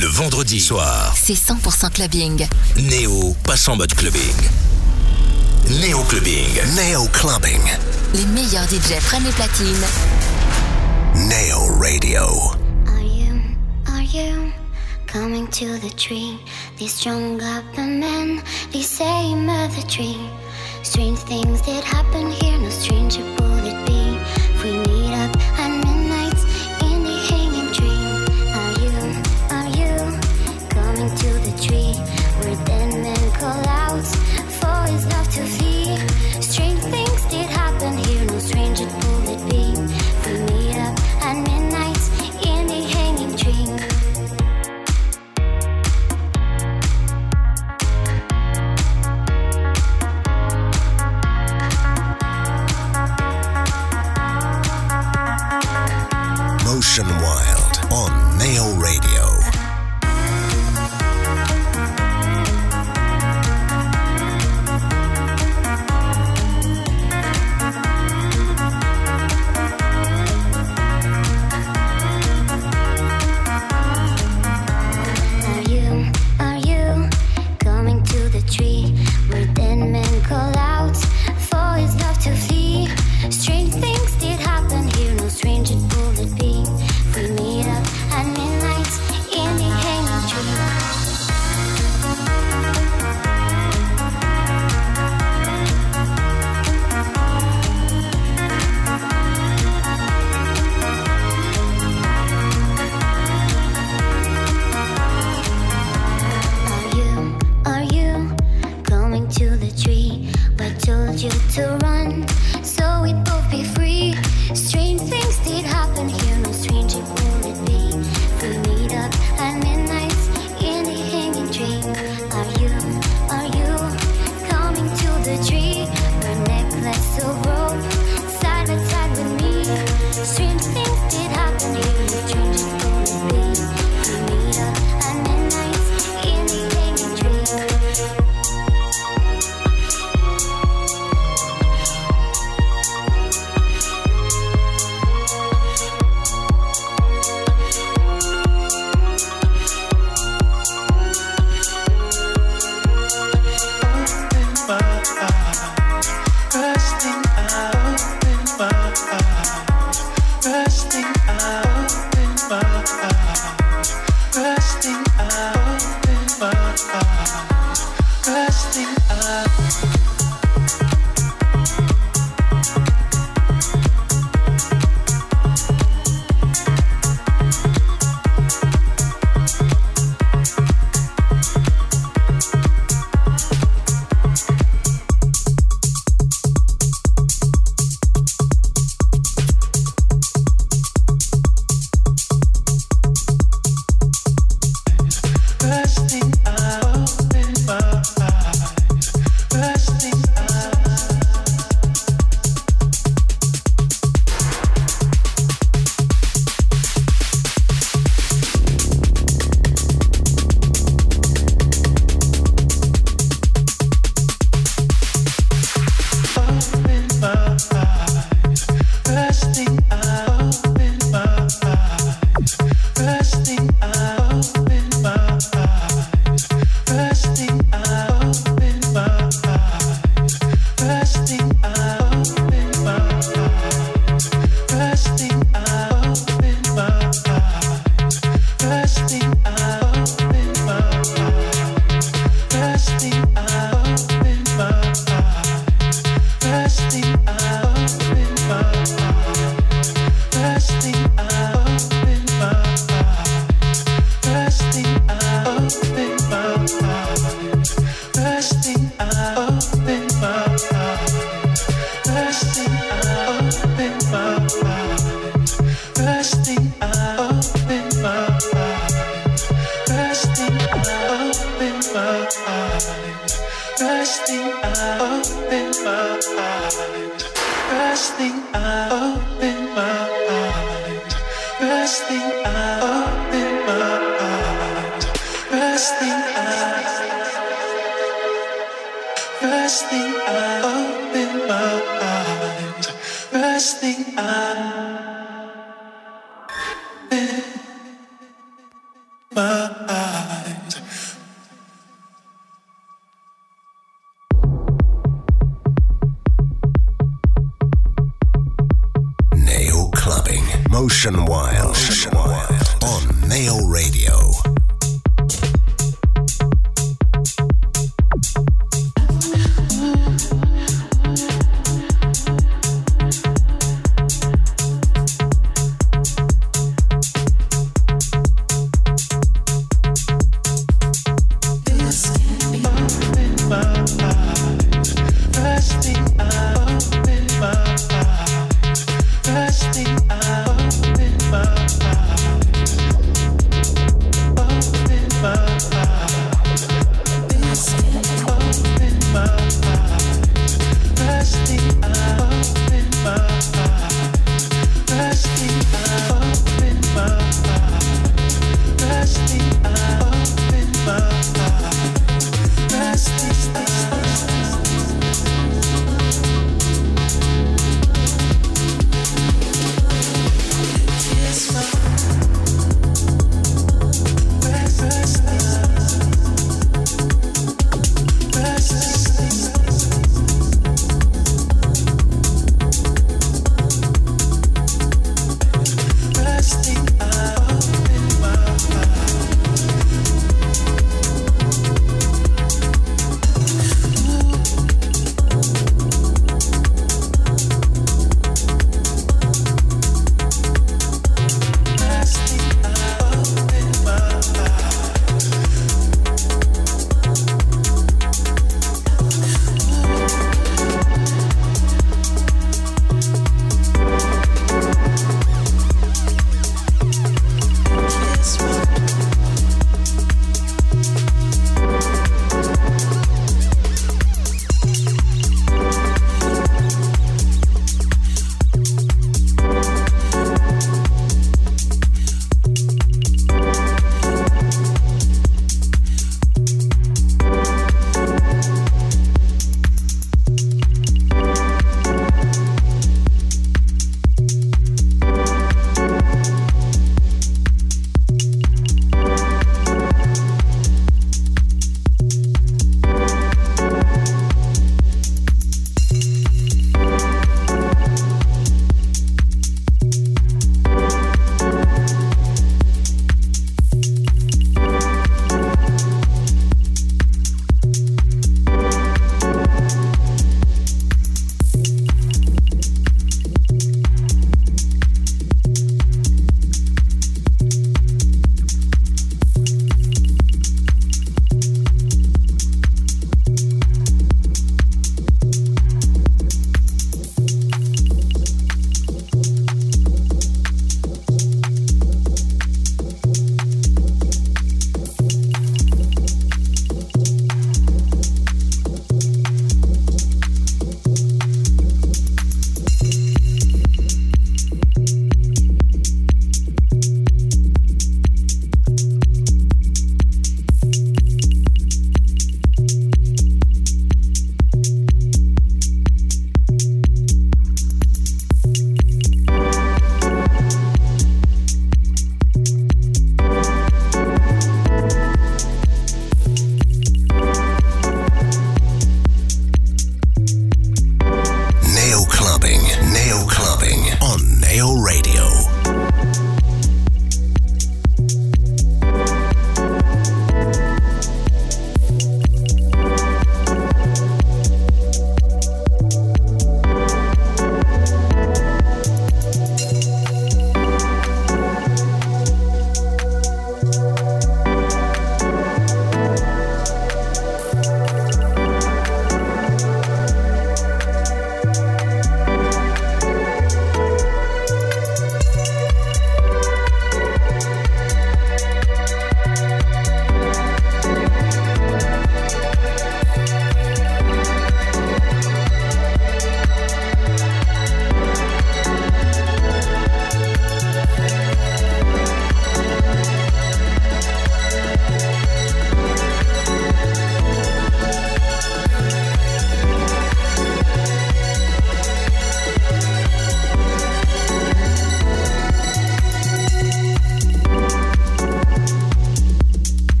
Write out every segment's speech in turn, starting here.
Le vendredi soir, c'est 100% clubbing. Néo passe en mode clubbing. Néo clubbing. Néo clubbing. Les meilleurs DJ prennent les platines. Neo Radio. Are you, are you coming to the tree? These strong government, these same other tree. Strange things that happen here, no stranger boy.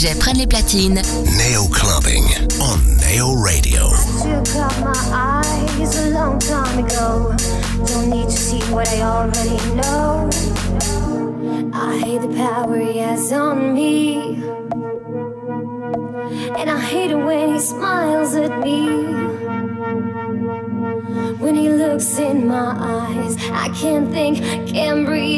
DJ prennent les platines. Nail clubbing on Nail Radio. I took my eyes a long time ago. Don't need to see what I already know. I hate the power he has on me. And I hate it when he smiles at me. When he looks in my eyes, I can't think, can't breathe.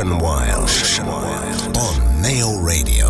Ocean Wild, Wild. on Nail Radio.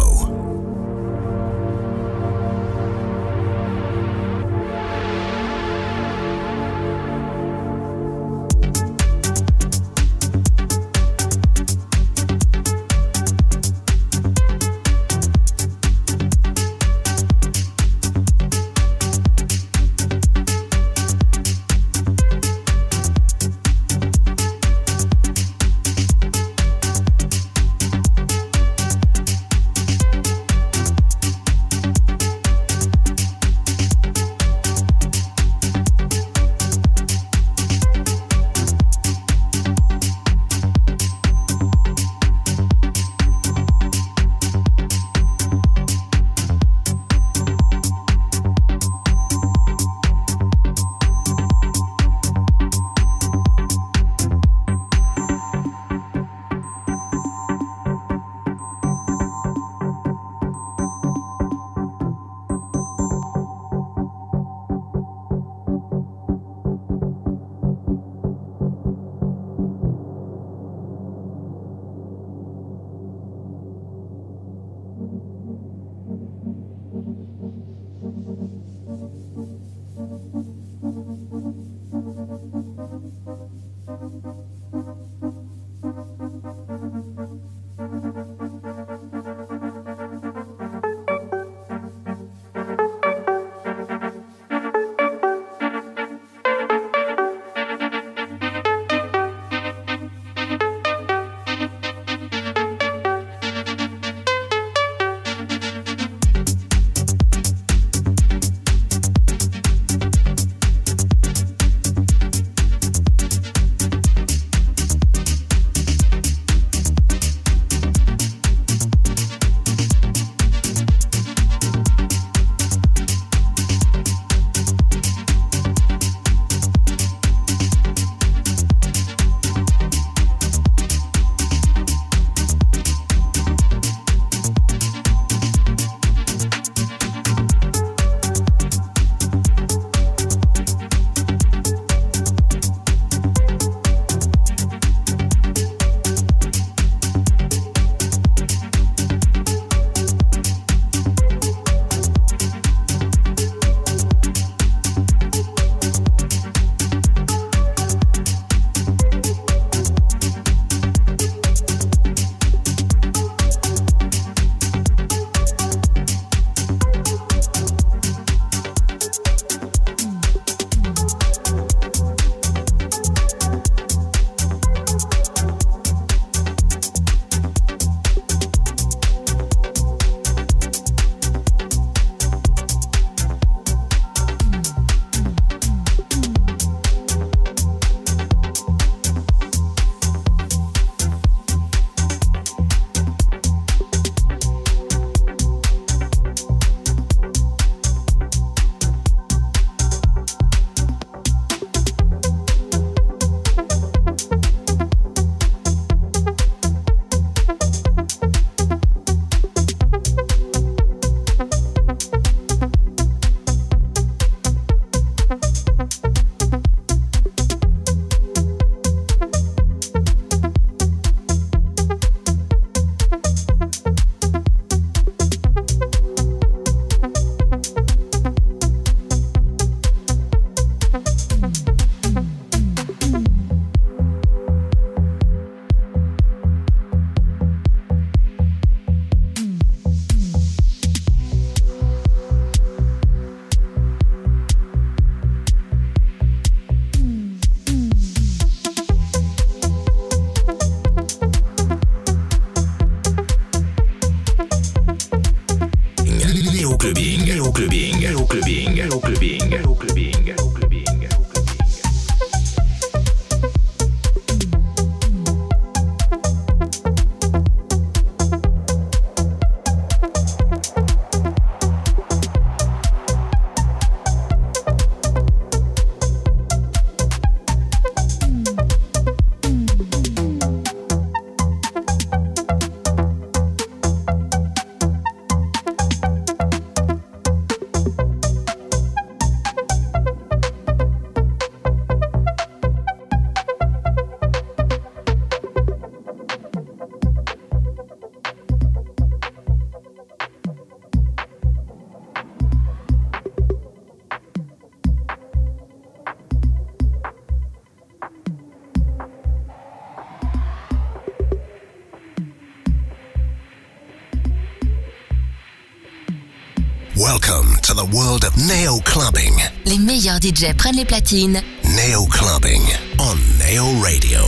DJ prennent les platines. Neo Clubbing on Neo Radio.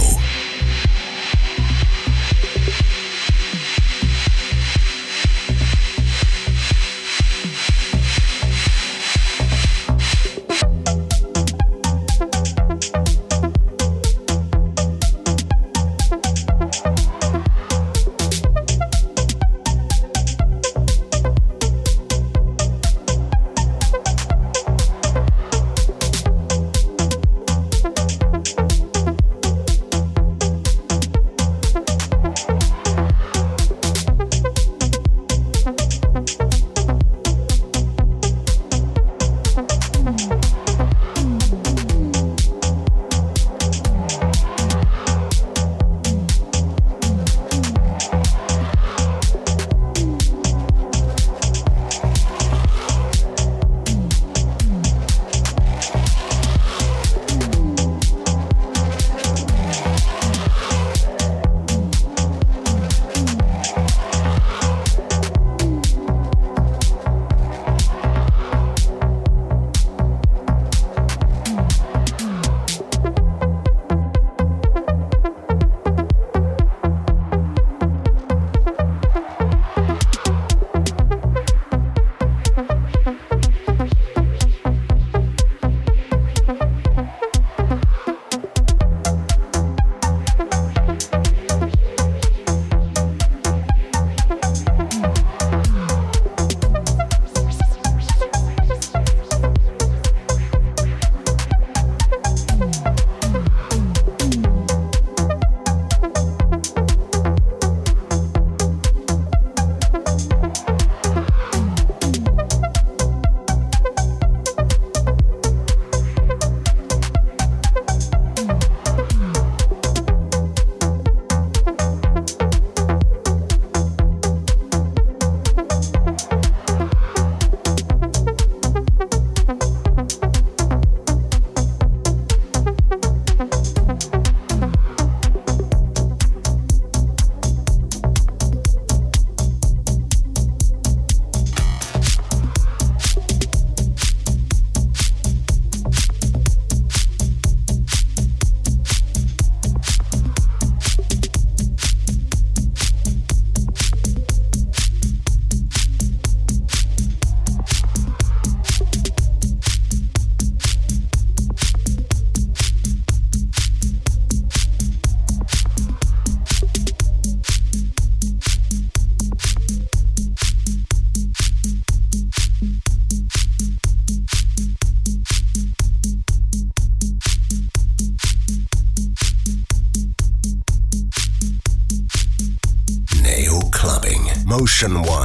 1.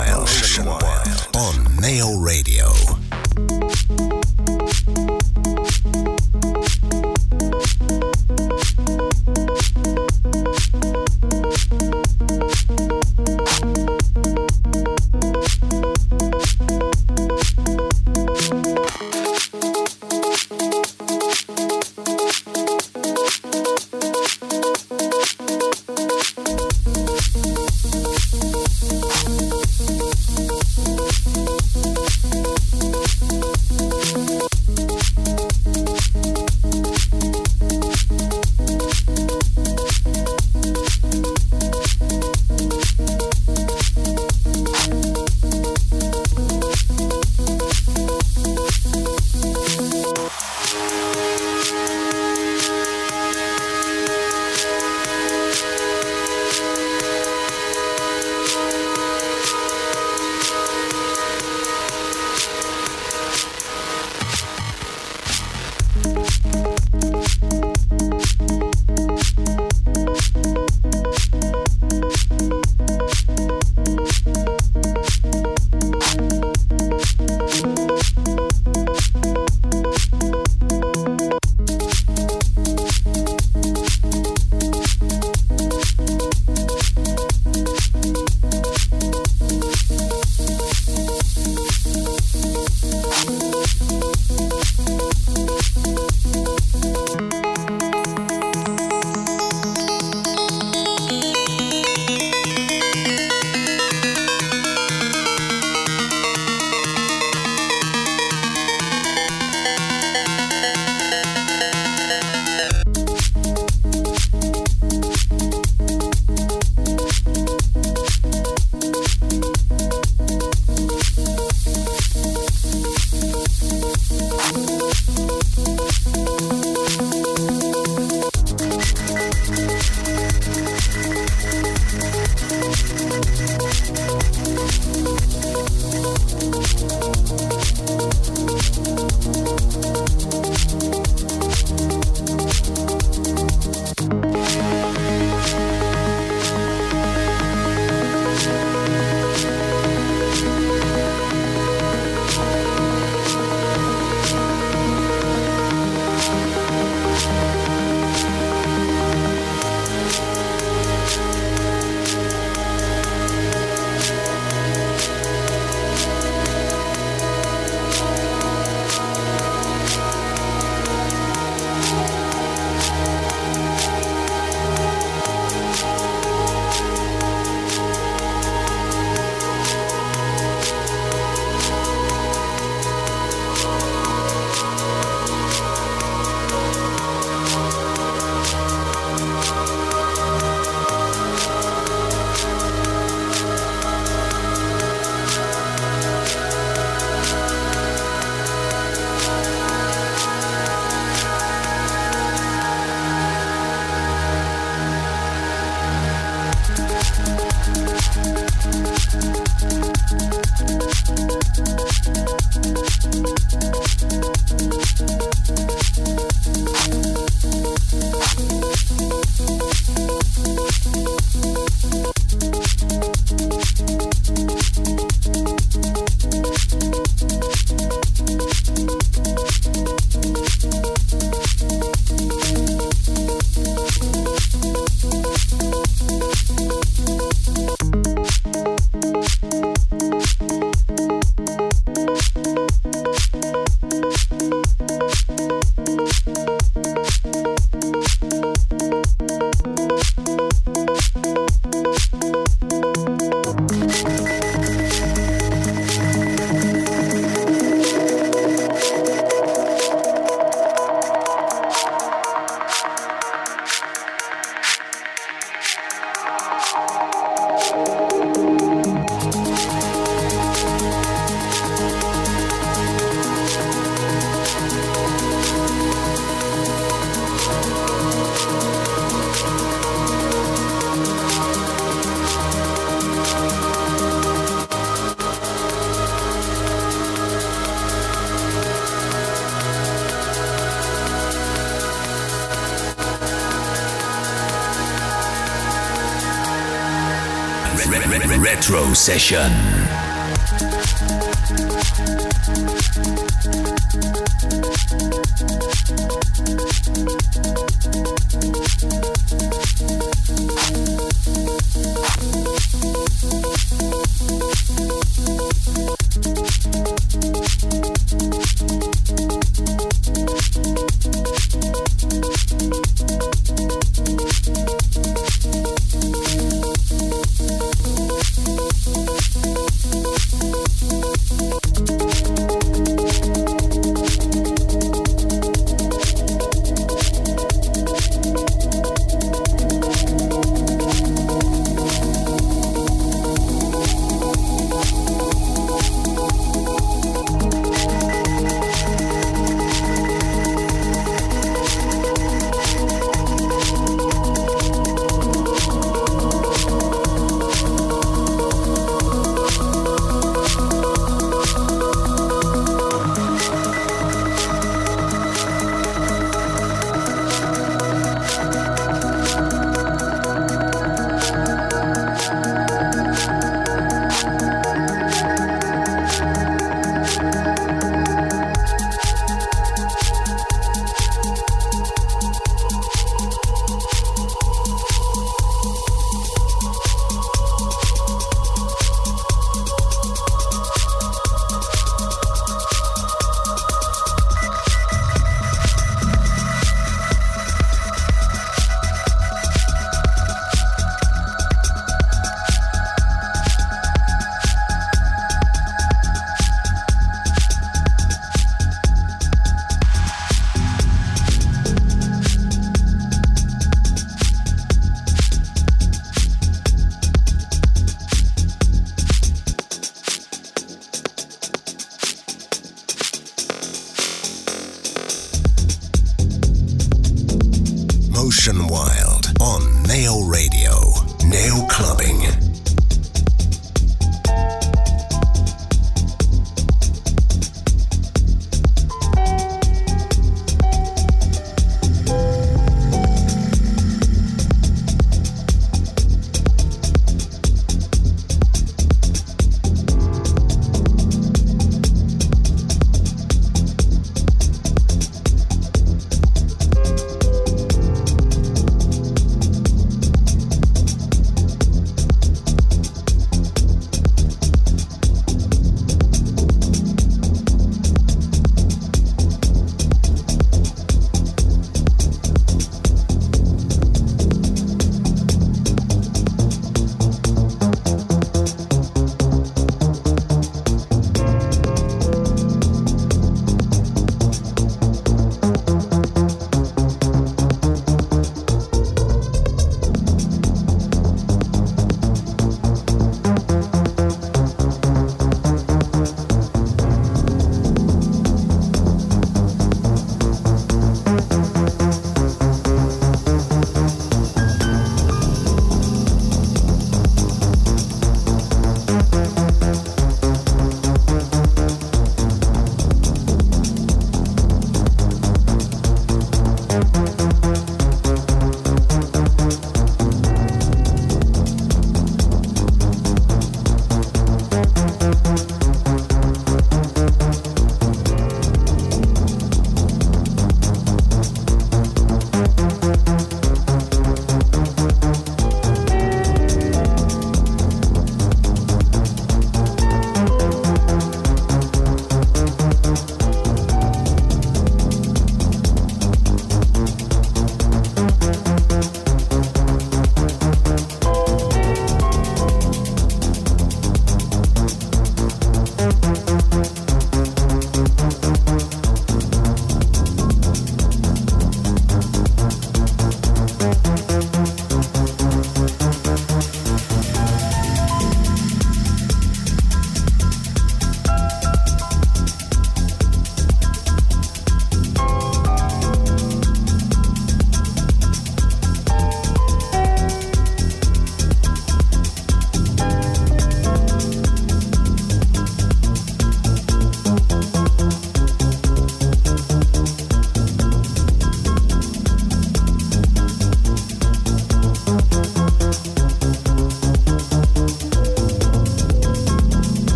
Session.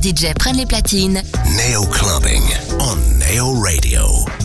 DJ prennent les platines. Neo Clubbing on Neo Radio.